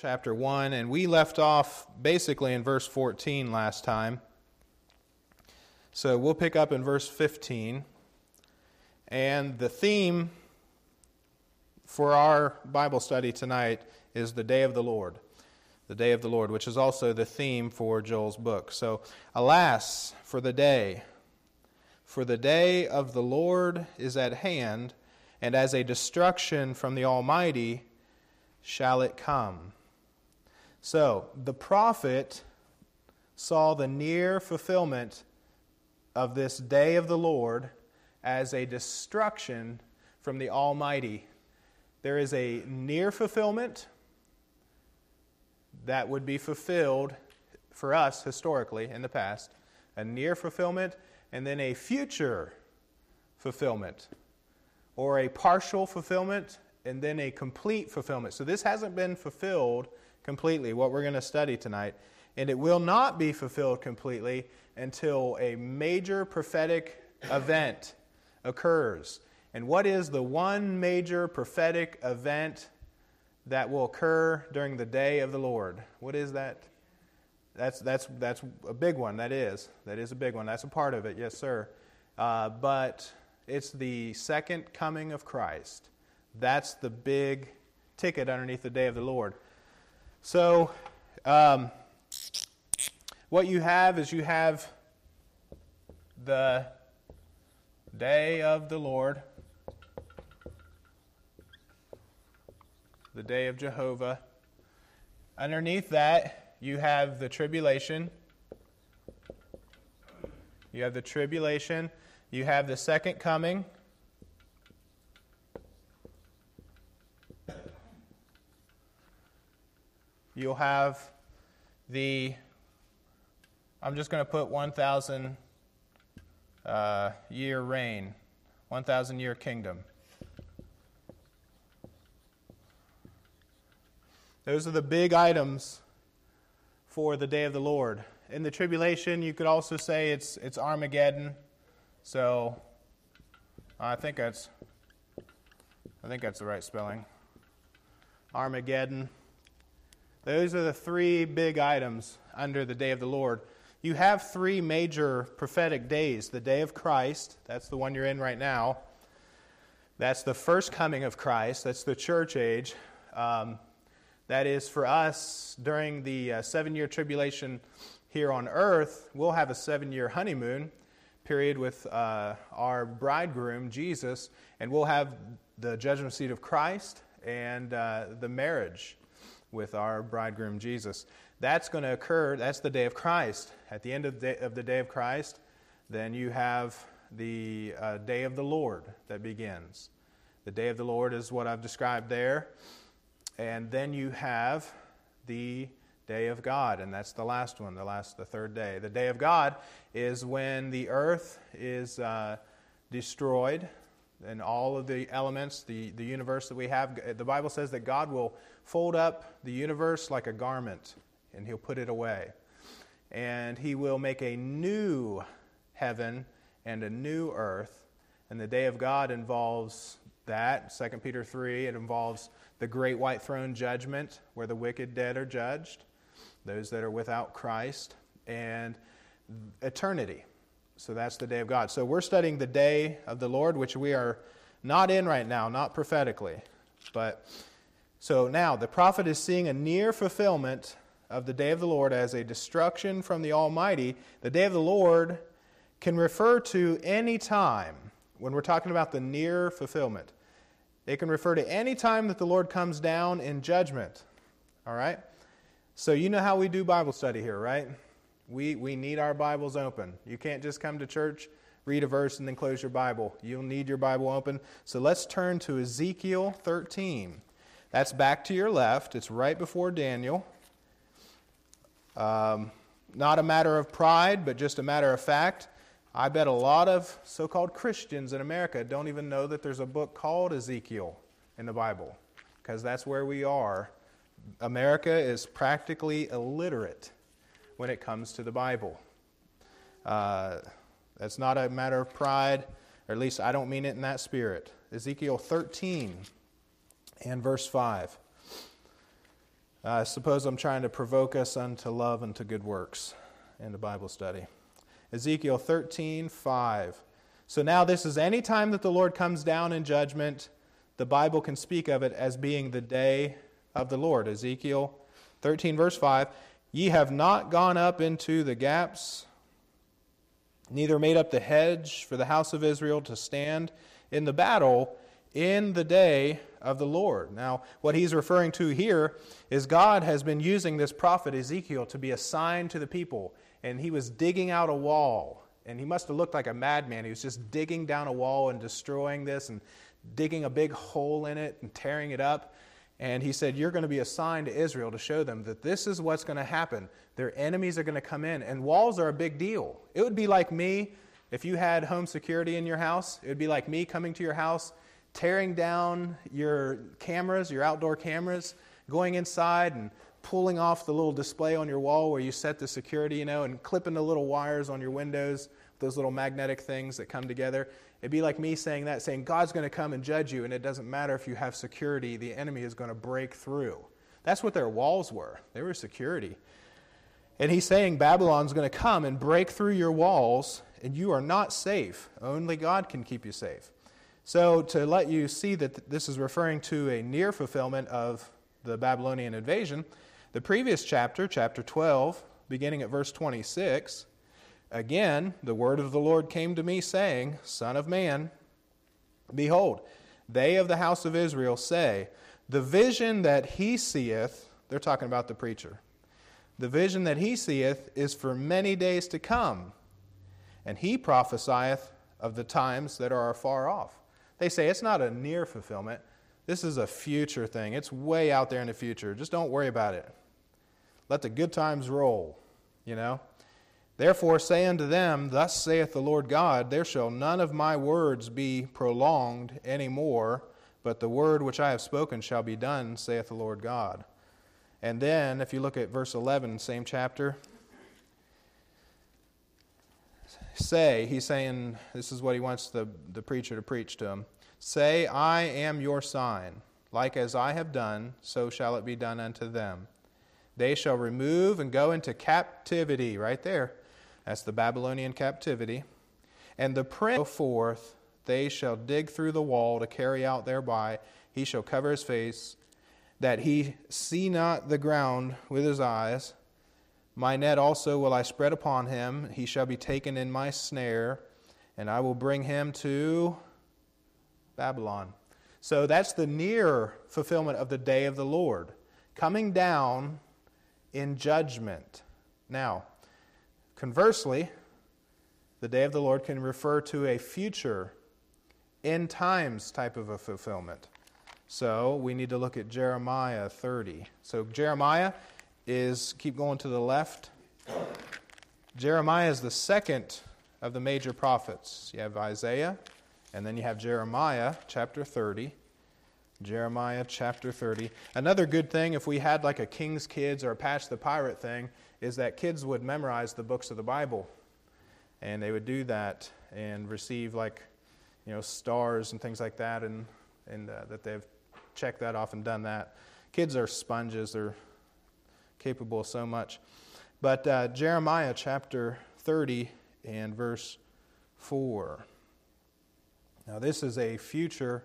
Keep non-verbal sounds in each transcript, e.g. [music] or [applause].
chapter 1, and we left off basically in verse 14 last time. So we'll pick up in verse 15. And the theme for our Bible study tonight is the day of the Lord. The day of the Lord, which is also the theme for Joel's book. So, alas, for the day. For the day of the Lord is at hand, and as a destruction from the Almighty shall it come. So, the prophet saw the near fulfillment of this day of the Lord as a destruction from the Almighty. There is a near fulfillment that would be fulfilled for us historically in the past, a near fulfillment, and then a future fulfillment, or a partial fulfillment, and then a complete fulfillment. So this hasn't been fulfilled completely, what we're going to study tonight. And it will not be fulfilled completely until a major prophetic event occurs. And what is the one major prophetic event that will occur during the day of the Lord? What is that? That's, that's, that's a big one. That is. That is a big one. That's a part of it, yes, sir. Uh, but it's the second coming of Christ. That's the big ticket underneath the day of the Lord. So, um, what you have is you have the day of the Lord, the day of Jehovah. Underneath that, you have the tribulation. You have the tribulation. You have the second coming. You'll have the, I'm just going to put 1,000 uh, year reign, 1,000 year kingdom. Those are the big items for the day of the Lord. In the tribulation, you could also say it's, it's Armageddon. So I think that's I think that's the right spelling. Armageddon. Those are the three big items under the day of the Lord. You have three major prophetic days the day of Christ, that's the one you're in right now. That's the first coming of Christ, that's the church age. Um, that is for us during the uh, seven year tribulation here on earth, we'll have a seven year honeymoon period with uh, our bridegroom, Jesus, and we'll have the judgment seat of Christ and uh, the marriage with our bridegroom, Jesus. That's going to occur, that's the day of Christ. At the end of the day of, the day of Christ, then you have the uh, day of the Lord that begins. The day of the Lord is what I've described there. And then you have the day of God, and that's the last one, the last, the third day. The day of God is when the earth is uh, destroyed and all of the elements, the, the universe that we have. The Bible says that God will fold up the universe like a garment and he'll put it away. And he will make a new heaven and a new earth. And the day of God involves that, 2 Peter 3. It involves the great white throne judgment where the wicked dead are judged, those that are without Christ, and eternity. So that's the day of God. So we're studying the day of the Lord, which we are not in right now, not prophetically. But so now the prophet is seeing a near fulfillment of the day of the Lord as a destruction from the Almighty. The day of the Lord can refer to any time when we're talking about the near fulfillment. It can refer to any time that the Lord comes down in judgment. All right? So you know how we do Bible study here, right? We, we need our Bibles open. You can't just come to church, read a verse, and then close your Bible. You'll need your Bible open. So let's turn to Ezekiel 13. That's back to your left, it's right before Daniel. Um, not a matter of pride, but just a matter of fact. I bet a lot of so called Christians in America don't even know that there's a book called Ezekiel in the Bible, because that's where we are. America is practically illiterate when it comes to the Bible. Uh, that's not a matter of pride, or at least I don't mean it in that spirit. Ezekiel 13 and verse 5. I suppose I'm trying to provoke us unto love and to good works in the Bible study. Ezekiel 13, 5. So now this is any time that the Lord comes down in judgment, the Bible can speak of it as being the day of the Lord. Ezekiel 13, verse 5. Ye have not gone up into the gaps, neither made up the hedge for the house of Israel to stand in the battle in the day of the Lord. Now, what he's referring to here is God has been using this prophet Ezekiel to be a sign to the people, and he was digging out a wall. And he must have looked like a madman. He was just digging down a wall and destroying this and digging a big hole in it and tearing it up. And he said, You're going to be a sign to Israel to show them that this is what's going to happen. Their enemies are going to come in, and walls are a big deal. It would be like me if you had home security in your house. It would be like me coming to your house tearing down your cameras, your outdoor cameras, going inside and pulling off the little display on your wall where you set the security, you know, and clipping the little wires on your windows, those little magnetic things that come together. It'd be like me saying that, saying God's going to come and judge you, and it doesn't matter if you have security, the enemy is going to break through. That's what their walls were. They were security. And he's saying Babylon's going to come and break through your walls, and you are not safe. Only God can keep you safe. So, to let you see that this is referring to a near fulfillment of the Babylonian invasion, the previous chapter, chapter 12, beginning at verse 26, again, the word of the Lord came to me, saying, Son of man, behold, they of the house of Israel say, The vision that he seeth, they're talking about the preacher, the vision that he seeth is for many days to come, and he prophesieth of the times that are far off. They say it's not a near fulfillment. This is a future thing. It's way out there in the future. Just don't worry about it. Let the good times roll, you know? Therefore, say unto them, Thus saith the Lord God, There shall none of my words be prolonged any more, but the word which I have spoken shall be done, saith the Lord God. And then, if you look at verse 11, same chapter, say, he's saying, this is what he wants the, the preacher to preach to him. Say, I am your sign. Like as I have done, so shall it be done unto them. They shall remove and go into captivity, right there. That's the Babylonian captivity. And the prince forth, they shall dig through the wall to carry out thereby. He shall cover his face, that he see not the ground with his eyes. My net also will I spread upon him. He shall be taken in my snare, and I will bring him to Babylon. So that's the near fulfillment of the day of the Lord, coming down in judgment. Now, conversely, the day of the Lord can refer to a future end times type of a fulfillment. So we need to look at Jeremiah 30. So Jeremiah is keep going to the left. Jeremiah is the second of the major prophets. You have Isaiah, and then you have Jeremiah, chapter 30. Jeremiah chapter 30. Another good thing, if we had like a King's Kids or a Patch the Pirate thing, is that kids would memorize the books of the Bible. And they would do that and receive like, you know, stars and things like that, and, and uh, that they've checked that off and done that. Kids are sponges. They're capable of so much. But uh, Jeremiah chapter 30 and verse 4. Now, this is a future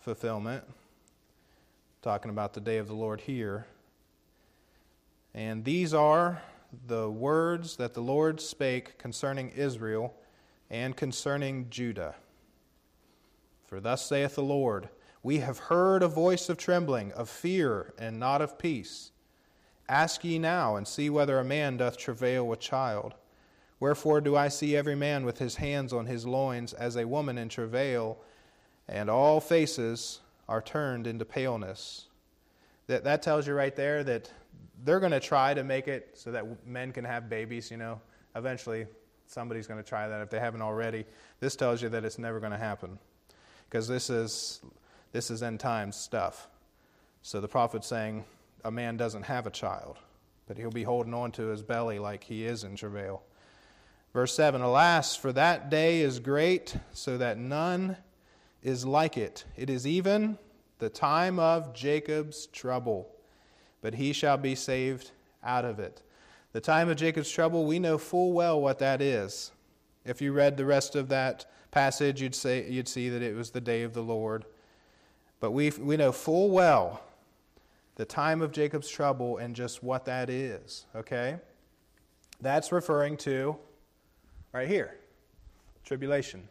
fulfillment, talking about the day of the Lord here. And these are the words that the Lord spake concerning Israel and concerning Judah. For thus saith the Lord We have heard a voice of trembling, of fear, and not of peace. Ask ye now, and see whether a man doth travail with child. Wherefore do I see every man with his hands on his loins as a woman in travail, and all faces are turned into paleness. That, that tells you right there that they're going to try to make it so that men can have babies, you know. Eventually, somebody's going to try that if they haven't already. This tells you that it's never going to happen because this is, this is end times stuff. So the prophet's saying, a man doesn't have a child, but he'll be holding on to his belly like he is in travail. Verse 7 Alas, for that day is great, so that none is like it. It is even the time of Jacob's trouble, but he shall be saved out of it. The time of Jacob's trouble, we know full well what that is. If you read the rest of that passage, you'd, say, you'd see that it was the day of the Lord. But we, we know full well the time of Jacob's trouble and just what that is, okay? That's referring to right here tribulation.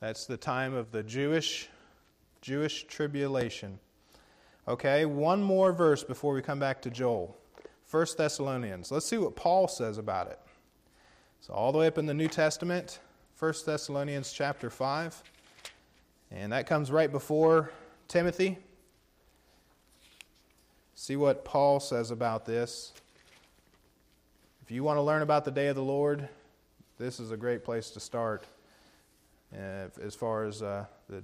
That's the time of the Jewish Jewish tribulation. Okay, one more verse before we come back to Joel. 1 Thessalonians. Let's see what Paul says about it. So all the way up in the New Testament, 1 Thessalonians chapter 5. And that comes right before Timothy. See what Paul says about this. If you want to learn about the day of the Lord, this is a great place to start uh, as far as uh, the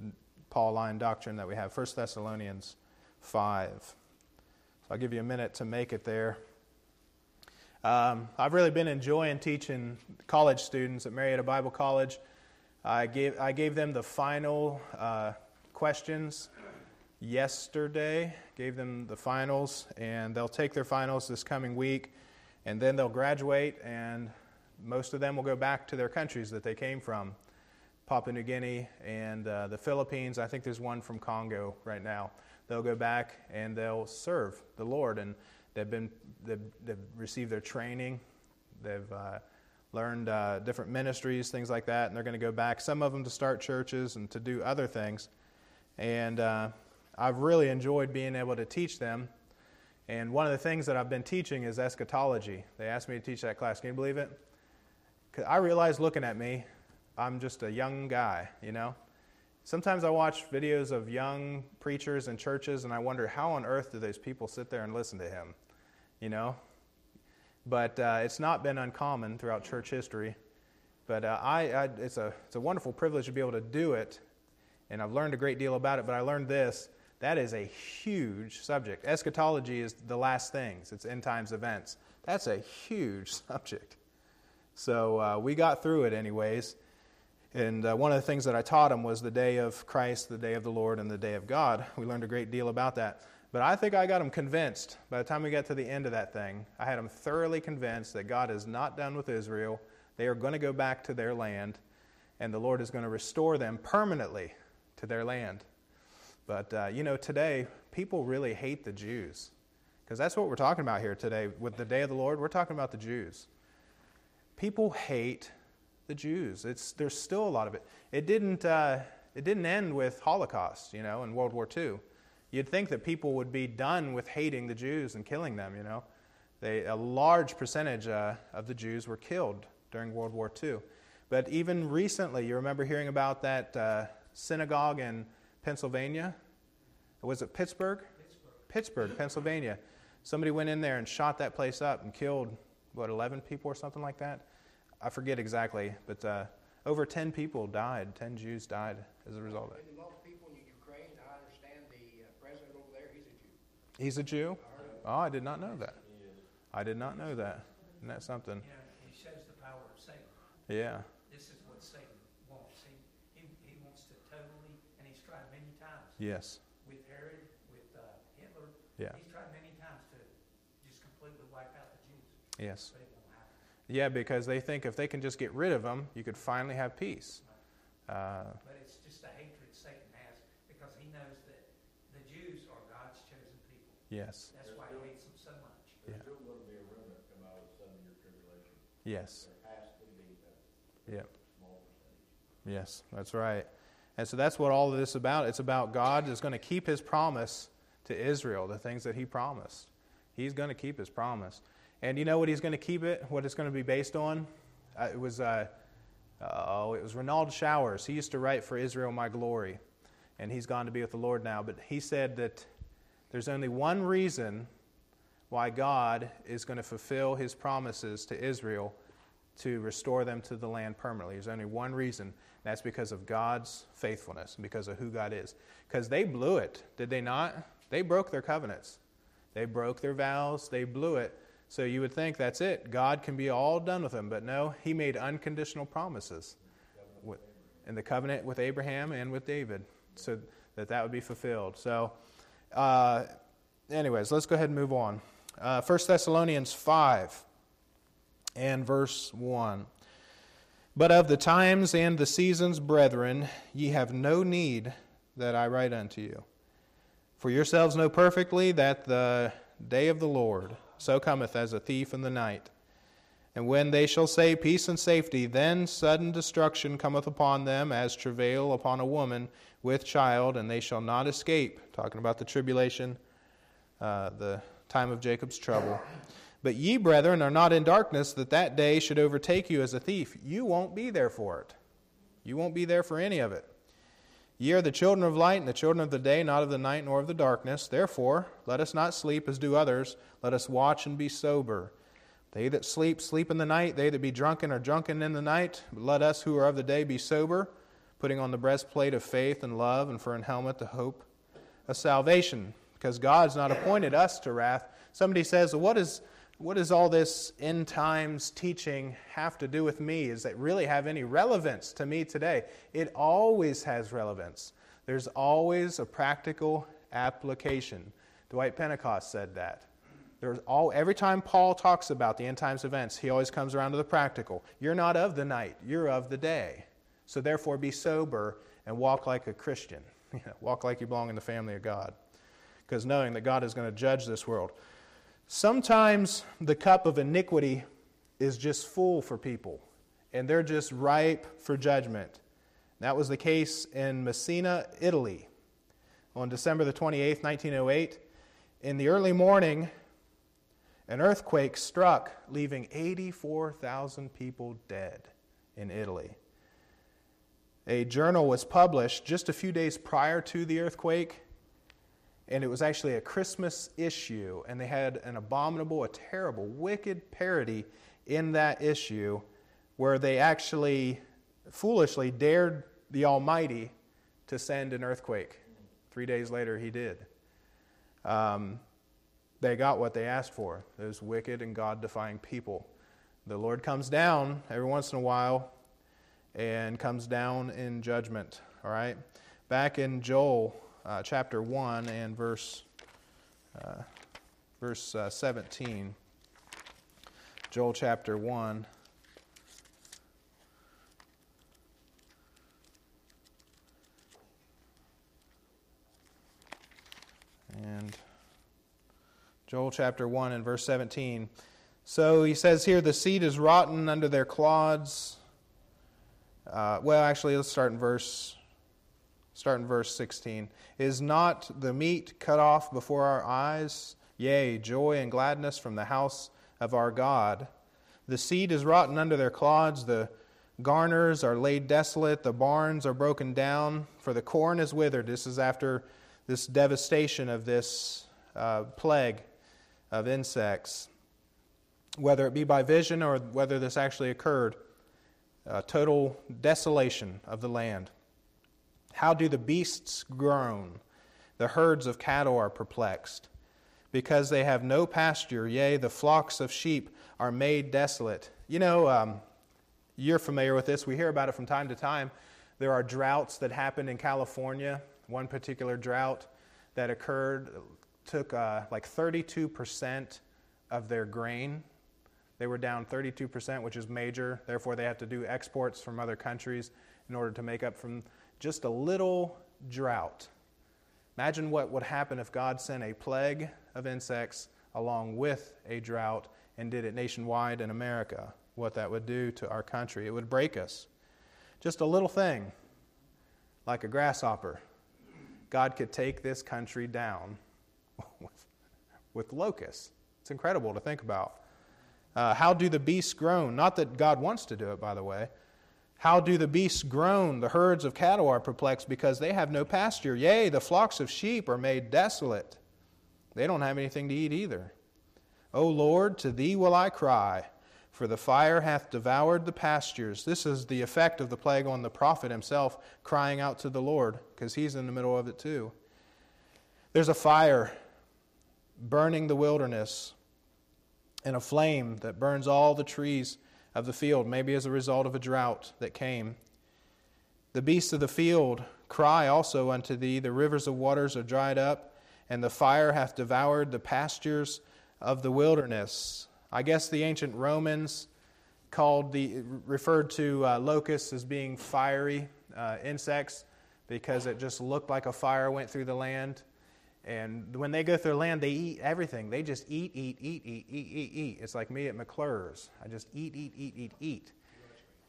Pauline doctrine that we have. 1 Thessalonians 5. So I'll give you a minute to make it there. Um, I've really been enjoying teaching college students at Marietta Bible College. I gave, I gave them the final uh, questions yesterday, gave them the finals, and they'll take their finals this coming week, and then they'll graduate, and most of them will go back to their countries that they came from. Papua New Guinea and uh, the Philippines. I think there's one from Congo right now. They'll go back and they'll serve the Lord, and they've been they've, they've received their training. They've uh, learned uh, different ministries, things like that, and they're going to go back. Some of them to start churches and to do other things. And uh, I've really enjoyed being able to teach them. And one of the things that I've been teaching is eschatology. They asked me to teach that class. Can you believe it? Cause I realized looking at me, I'm just a young guy, you know? Sometimes I watch videos of young preachers in churches and I wonder how on earth do those people sit there and listen to him, you know? But uh, it's not been uncommon throughout church history. But uh, I, I, it's, a, it's a wonderful privilege to be able to do it, and I've learned a great deal about it. But I learned this that is a huge subject. Eschatology is the last things, it's end times events. That's a huge [laughs] subject. So uh, we got through it, anyways. And uh, one of the things that I taught them was the day of Christ, the day of the Lord, and the day of God. [laughs] We learned a great deal about that. But I think I got them convinced. By the time we got to the end of that thing, I had them thoroughly convinced that God is not done with Israel. They are going to go back to their land, and the Lord is going to restore them permanently to their land. But, uh, you know, today, people really hate the Jews. Because that's what we're talking about here today. With the day of the Lord, we're talking about the Jews. People hate the Jews. It's, there's still a lot of it. It didn't, uh, it didn't end with Holocaust, you know, in World War II. You'd think that people would be done with hating the Jews and killing them, you know. They, a large percentage uh, of the Jews were killed during World War II. But even recently, you remember hearing about that uh, synagogue in Pennsylvania? Was it Pittsburgh? Pittsburgh? Pittsburgh, Pennsylvania. Somebody went in there and shot that place up and killed, what, 11 people or something like that? I forget exactly, but uh, over 10 people died. 10 Jews died as a result of it. People in Ukraine, I understand the uh, president over there, he's a Jew. He's a Jew? Oh, I did not know that. I did not know that. Isn't that something? Yeah, he shows the power of Satan. Yeah. This is what Satan wants. He, he, he wants to totally, and he's tried many times. Yes. With Herod, with uh, Hitler. Yeah. He's tried many times to just completely wipe out the Jews. Yes. But it won't happen. Yeah, because they think if they can just get rid of them, you could finally have peace. Uh, But it's just a hatred Satan has because he knows that the Jews are God's chosen people. yes. That's why he hates them so much. Yeah. There's still going to be a remnant come out of the seven-year tribulation. Yes. There has to be a Yep. small percentage. Yes, that's right. And so that's what all of this is about. It's about God is going to keep his promise to Israel, the things that he promised. He's going to keep his promise. And you know what he's going to keep it? What it's going to be based on? Uh, it was uh, oh, it was Renald Showers. He used to write for Israel My Glory, and he's gone to be with the Lord now. But he said that there's only one reason why God is going to fulfill his promises to Israel to restore them to the land permanently. There's only one reason. That's because of God's faithfulness and because of who God is. Because they blew it, did they not? They broke their covenants. They broke their vows. They blew it. So you would think that's it. God can be all done with them. But no, He made unconditional promises in the covenant with Abraham and with David so that that would be fulfilled. So uh, anyways, let's go ahead and move on. Uh, 1 Thessalonians 5 and verse 1. But of the times and the seasons, brethren, ye have no need that I write unto you. For yourselves know perfectly that the day of the Lord so cometh as a thief in the night. And when they shall say peace and safety, then sudden destruction cometh upon them as travail upon a woman with child, and they shall not escape. Talking about the tribulation, uh, the time of Jacob's trouble. But ye, brethren, are not in darkness, that that day should overtake you as a thief. You won't be there for it. You won't be there for any of it. Ye are the children of light and the children of the day, not of the night nor of the darkness. Therefore, let us not sleep as do others. Let us watch and be sober. They that sleep, sleep in the night. They that be drunken are drunken in the night. But let us who are of the day be sober, putting on the breastplate of faith and love, and for an helmet the hope of salvation. Because God's not appointed us to wrath. Somebody says, well, what, is, what does all this end times teaching have to do with me? Does it really have any relevance to me today? It always has relevance. There's always a practical application. Dwight Pentecost said that. There's all, every time Paul talks about the end times events, he always comes around to the practical. You're not of the night, you're of the day. So therefore, be sober and walk like a Christian. [laughs] walk like you belong in the family of God. Because knowing that God is going to judge this world. Sometimes the cup of iniquity is just full for people, and they're just ripe for judgment. That was the case in Messina, Italy, on December the 28th, 1908. In the early morning, an earthquake struck, leaving 84,000 people dead in Italy. A journal was published just a few days prior to the earthquake, and it was actually a Christmas issue, and they had an abominable, a terrible, wicked parody in that issue where they actually foolishly dared the Almighty to send an earthquake. Three days later, he did. Um, they got what they asked for those wicked and God defying people. The Lord comes down every once in a while and comes down in judgment. All right? Back in Joel uh, chapter 1 and verse, uh, verse uh, 17. Joel chapter 1. And Joel chapter 1 and verse 17. So he says here, the seed is rotten under their clods. Uh, well, actually, let's start in verse. Start in verse 16. Is not the meat cut off before our eyes? Yea, joy and gladness from the house of our God. The seed is rotten under their clods. The garners are laid desolate. The barns are broken down. For the corn is withered. This is after this devastation of this uh, plague of insects, whether it be by vision or whether this actually occurred. total desolation of the land. How do the beasts groan? The herds of cattle are perplexed. Because they have no pasture, yea, the flocks of sheep are made desolate. You know, um, you're familiar with this. We hear about it from time to time. There are droughts that happen in California. One particular drought that occurred took uh, like 32% of their grain. They were down 32%, which is major. Therefore, they had to do exports from other countries in order to make up from just a little drought. Imagine what would happen if God sent a plague of insects along with a drought and did it nationwide in America. What that would do to our country. It would break us. Just a little thing, like a grasshopper. God could take this country down with, [laughs] with locusts. It's incredible to think about. Uh, how do the beasts groan? Not that God wants to do it, by the way. How do the beasts groan? The herds of cattle are perplexed because they have no pasture. Yea, the flocks of sheep are made desolate. They don't have anything to eat either. O Lord, to thee will I cry, for the fire hath devoured the pastures. This is the effect of the plague on the prophet himself, crying out to the Lord, because he's in the middle of it too. There's a fire burning the wilderness and a flame that burns all the trees of the field, maybe as a result of a drought that came. The beasts of the field cry also unto thee, the rivers of waters are dried up, and the fire hath devoured the pastures of the wilderness. I guess the ancient Romans called the referred to uh, locusts as being fiery uh, insects because it just looked like a fire went through the land. And when they go through land, they eat everything. They just eat, eat, eat, eat, eat, eat, eat. It's like me at McClure's. I just eat, eat, eat, eat, eat.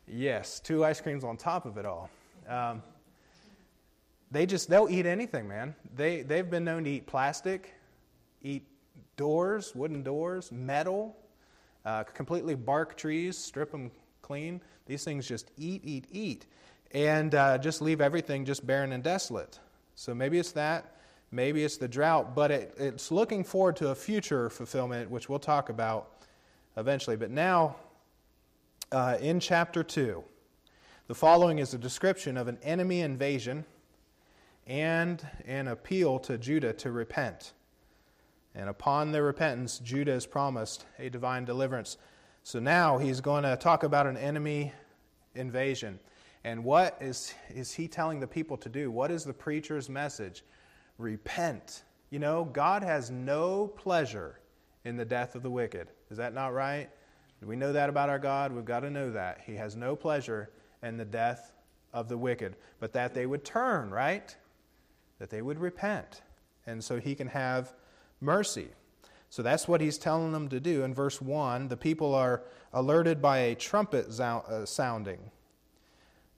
Yes, two ice creams on top of it all. Um, they just they'll eat anything, man. They they've been known to eat plastic, eat doors, wooden doors, metal, uh, completely bark trees, strip them clean. These things just eat, eat, eat, and uh, just leave everything just barren and desolate. So maybe it's that, maybe it's the drought, but it, it's looking forward to a future fulfillment, which we'll talk about eventually. But now, uh, in chapter 2, the following is a description of an enemy invasion and an appeal to Judah to repent. And upon their repentance, Judah is promised a divine deliverance. So now he's going to talk about an enemy invasion. And what is, is he telling the people to do? What is the preacher's message? Repent. You know, God has no pleasure in the death of the wicked. Is that not right? We know that about our God? We've got to know that. He has no pleasure in the death of the wicked, but that they would turn, right? That they would repent. And so he can have mercy. So that's what he's telling them to do. In verse 1, the people are alerted by a trumpet uh, sounding.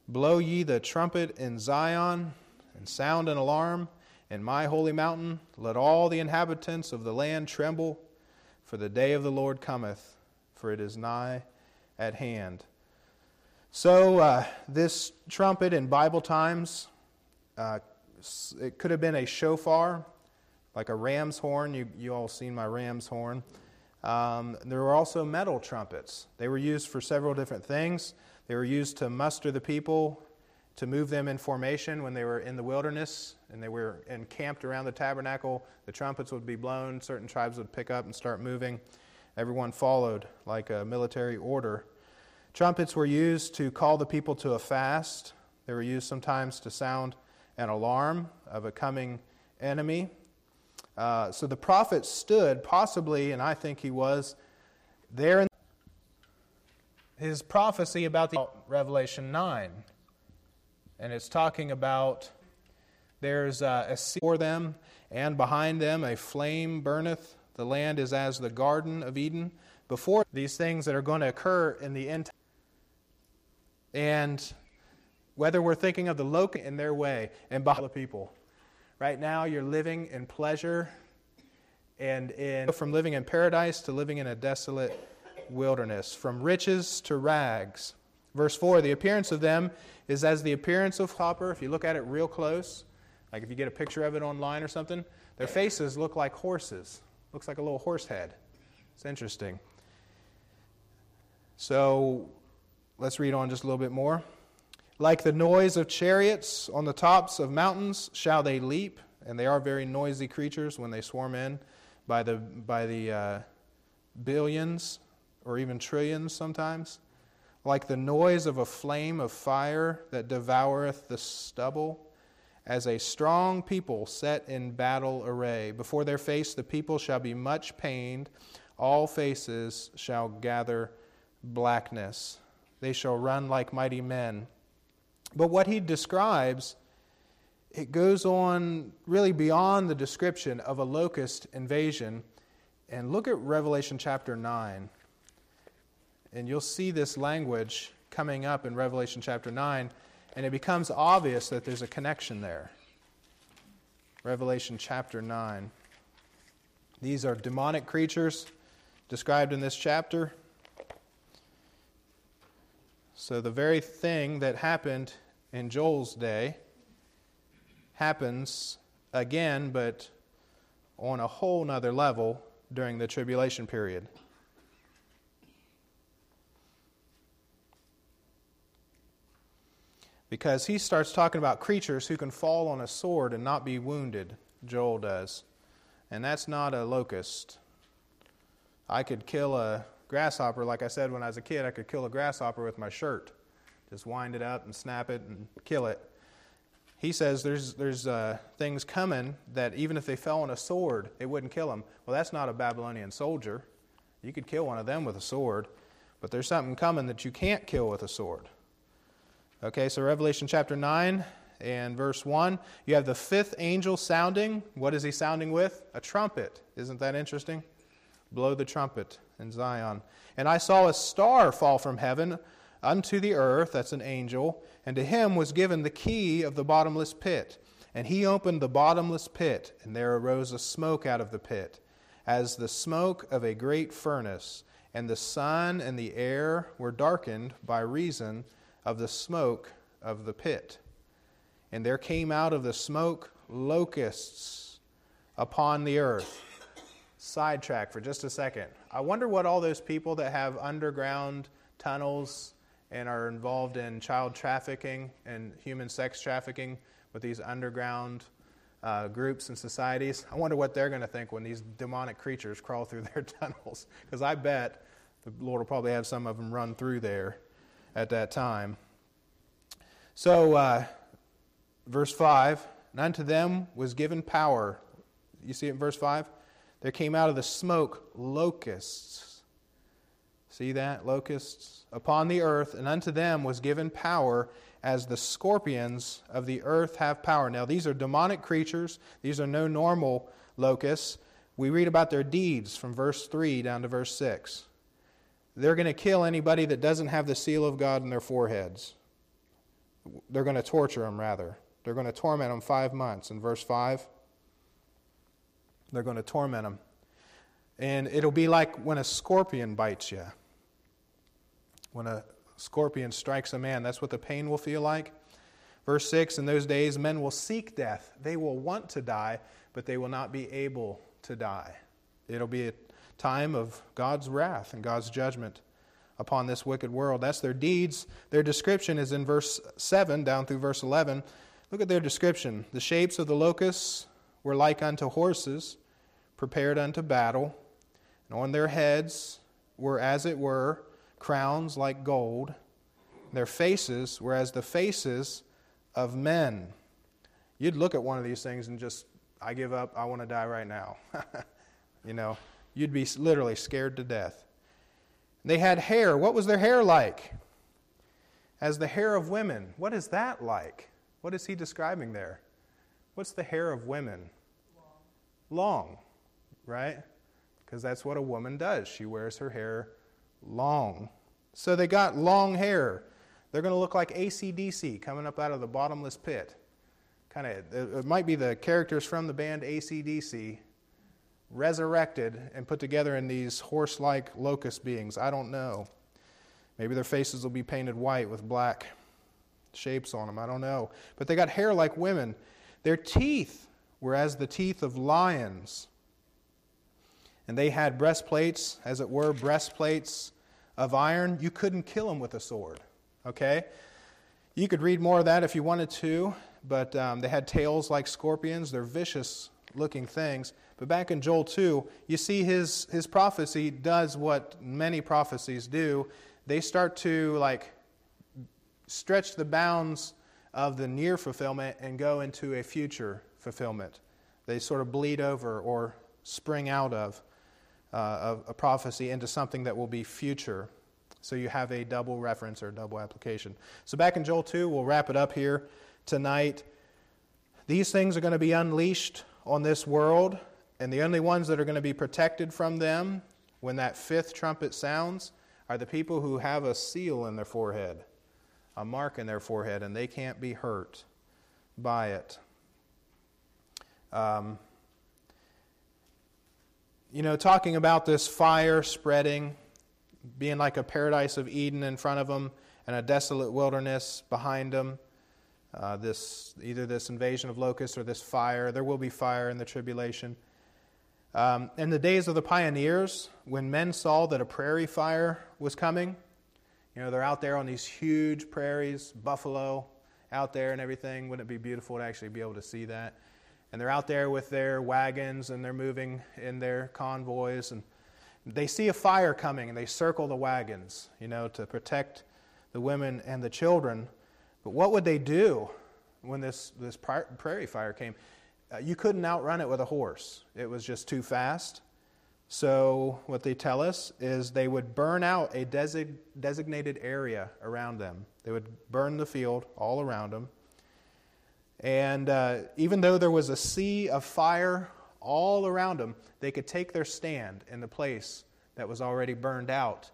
Blow ye the trumpet in Zion, and sound an alarm in my holy mountain. Let all the inhabitants of the land tremble, for the day of the Lord cometh, for it is nigh at hand. So, uh, this trumpet in Bible times, uh, it could have been a shofar like a ram's horn. You, you all seen my ram's horn. Um, there were also metal trumpets. They were used for several different things. They were used to muster the people, to move them in formation when they were in the wilderness and they were encamped around the tabernacle. The trumpets would be blown, certain tribes would pick up and start moving. Everyone followed like a military order. Trumpets were used to call the people to a fast. They were used sometimes to sound an alarm of a coming enemy. Uh, so the prophet stood, possibly, and I think he was, there in his prophecy about the Revelation 9. And it's talking about there's uh, a sea for them, and behind them a flame burneth. The land is as the Garden of Eden. Before these things that are going to occur in the end. And whether we're thinking of the locust in their way and by the people. Right now, you're living in pleasure and in, from living in paradise to living in a desolate wilderness, from riches to rags. Verse 4 The appearance of them is as the appearance of copper. If you look at it real close, like if you get a picture of it online or something, their faces look like horses. Looks like a little horse head. It's interesting. So let's read on just a little bit more. Like the noise of chariots on the tops of mountains shall they leap, and they are very noisy creatures when they swarm in by the, by the uh, billions or even trillions sometimes. Like the noise of a flame of fire that devoureth the stubble, as a strong people set in battle array. Before their face the people shall be much pained, all faces shall gather blackness. They shall run like mighty men but what he describes, it goes on really beyond the description of a locust invasion. And look at Revelation chapter 9. And you'll see this language coming up in Revelation chapter 9, and it becomes obvious that there's a connection there. Revelation chapter 9. These are demonic creatures described in this chapter. So, the very thing that happened in Joel's day happens again, but on a whole nother level during the tribulation period. Because he starts talking about creatures who can fall on a sword and not be wounded, Joel does. And that's not a locust. I could kill a grasshopper, like I said when I was a kid, I could kill a grasshopper with my shirt. Just wind it up and snap it and kill it. he says there's, there's uh, things coming that even if they fell on a sword, it wouldn't kill them. Well, that's not a Babylonian soldier. You could kill one of them with a sword, but there's something coming that you can't kill with a sword. Okay, so Revelation chapter 9 and verse 1, you have the fifth angel sounding. What is he sounding with? A trumpet. Isn't that interesting? Blow the trumpet in Zion. And I saw a star fall from heaven unto the earth, that's an angel, and to him was given the key of the bottomless pit. And he opened the bottomless pit, and there arose a smoke out of the pit, as the smoke of a great furnace. And the sun and the air were darkened by reason of the smoke of the pit. And there came out of the smoke locusts upon the earth. Sidetrack for just a second. I wonder what all those people that have underground tunnels and are involved in child trafficking and human sex trafficking with these underground uh, groups and societies. I wonder what they're going to think when these demonic creatures [laughs] crawl through their [laughs] tunnels. Because I bet the Lord will probably have some of them run through there at that time. So, uh, verse 5 And unto them was given power. You see it in verse 5? There came out of the smoke locusts. See that? Locusts upon the earth, and unto them was given power as the scorpions of the earth have power. Now, these are demonic creatures, these are no normal locusts. We read about their deeds from verse 3 down to verse 6. They're going to kill anybody that doesn't have the seal of God in their foreheads. They're going to torture them, rather. They're going to torment them five months. In verse 5, they're going to torment them. And it'll be like when a scorpion bites you. When a scorpion strikes a man, that's what the pain will feel like. Verse 6 In those days, men will seek death. They will want to die, but they will not be able to die. It'll be a time of God's wrath and God's judgment upon this wicked world. That's their deeds. Their description is in verse 7 down through verse 11. Look at their description. The shapes of the locusts were like unto horses, prepared unto battle, and on their heads were, as it were, crowns like gold. Their faces were as the faces of men. You'd look at one of these things and just, I give up, I want to die right now. [laughs] you know, you'd be literally scared to death. They had hair. What was their hair like? As the hair of women. What is that like? What is he describing there? What's the hair of women? Long, long right? Because that's what a woman does. She wears her hair long. So they got long hair. They're going to look like ACDC coming up out of the bottomless pit. Kind of, it might be the characters from the band ACDC resurrected and put together in these horse like locust beings. I don't know. Maybe their faces will be painted white with black shapes on them. I don't know. But they got hair like women. Their teeth were as the teeth of lions. And they had breastplates, as it were, breastplates of iron. You couldn't kill them with a sword. Okay? You could read more of that if you wanted to, but um, they had tails like scorpions. They're vicious looking things. But back in Joel 2, you see his, his prophecy does what many prophecies do. They start to like stretch the bounds of the near fulfillment and go into a future fulfillment. They sort of bleed over or spring out of uh, a prophecy into something that will be future. So you have a double reference or double application. So back in Joel 2, we'll wrap it up here tonight. These things are going to be unleashed on this world, and the only ones that are going to be protected from them when that fifth trumpet sounds are the people who have a seal in their forehead, a mark in their forehead, and they can't be hurt by it. Um, you know, talking about this fire spreading, being like a paradise of Eden in front of them and a desolate wilderness behind them uh, this either this invasion of locusts or this fire. There will be fire in the tribulation. Um, in the days of the pioneers, when men saw that a prairie fire was coming, you know, they're out there on these huge prairies, buffalo out there and everything. Wouldn't it be beautiful to actually be able to see that? And they're out there with their wagons and they're moving in their convoys and they see a fire coming and they circle the wagons, you know, to protect the women and the children but what would they do when this, this prairie fire came, uh, you couldn't outrun it with a horse. It was just too fast. So, what they tell us is they would burn out a desig- designated area around them. They would burn the field all around them. And uh, even though there was a sea of fire all around them, they could take their stand in the place that was already burned out,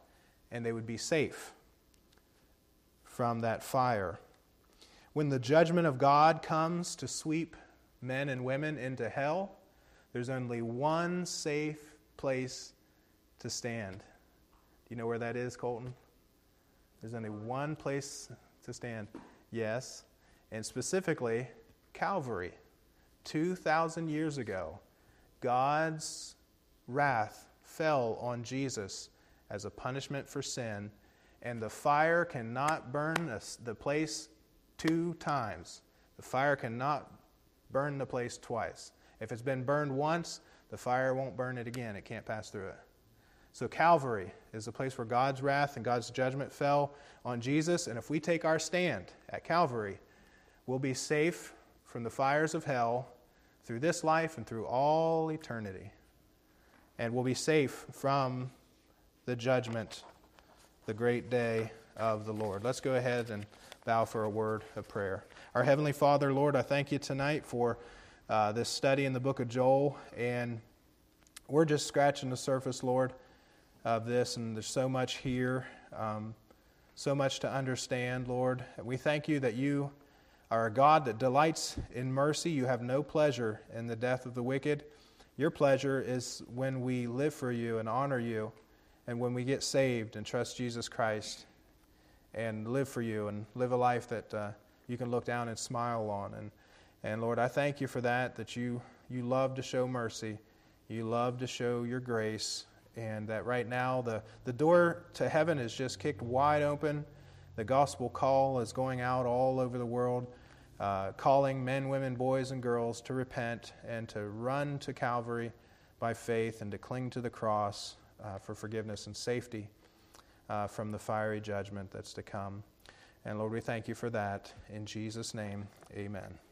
and they would be safe from that fire. When the judgment of God comes to sweep men and women into hell, there's only one safe place to stand. Do you know where that is, Colton? There's only one place to stand. Yes. And specifically, Calvary. 2,000 years ago, God's wrath fell on Jesus as a punishment for sin, and the fire cannot burn the place two times. The fire cannot burn the place twice. If it's been burned once, the fire won't burn it again. It can't pass through it. So, Calvary is the place where God's wrath and God's judgment fell on Jesus. And if we take our stand at Calvary, we'll be safe from the fires of hell through this life and through all eternity. And we'll be safe from the judgment, the great day of the Lord. Let's go ahead and bow for a word of prayer. Our Heavenly Father, Lord, I thank you tonight for uh, this study in the book of Joel. And we're just scratching the surface, Lord, of this. And there's so much here, um, so much to understand, Lord. We thank you that you are a God that delights in mercy. You have no pleasure in the death of the wicked. Your pleasure is when we live for you and honor you, and when we get saved and trust Jesus Christ and live for you and live a life that uh, you can look down and smile on. And, and Lord, I thank you for that, that you, you love to show mercy, you love to show your grace, and that right now the, the door to heaven is just kicked wide open. The gospel call is going out all over the world, uh, calling men, women, boys, and girls to repent and to run to Calvary by faith and to cling to the cross uh, for forgiveness and safety uh, from the fiery judgment that's to come. And Lord, we thank you for that. In Jesus' name, amen.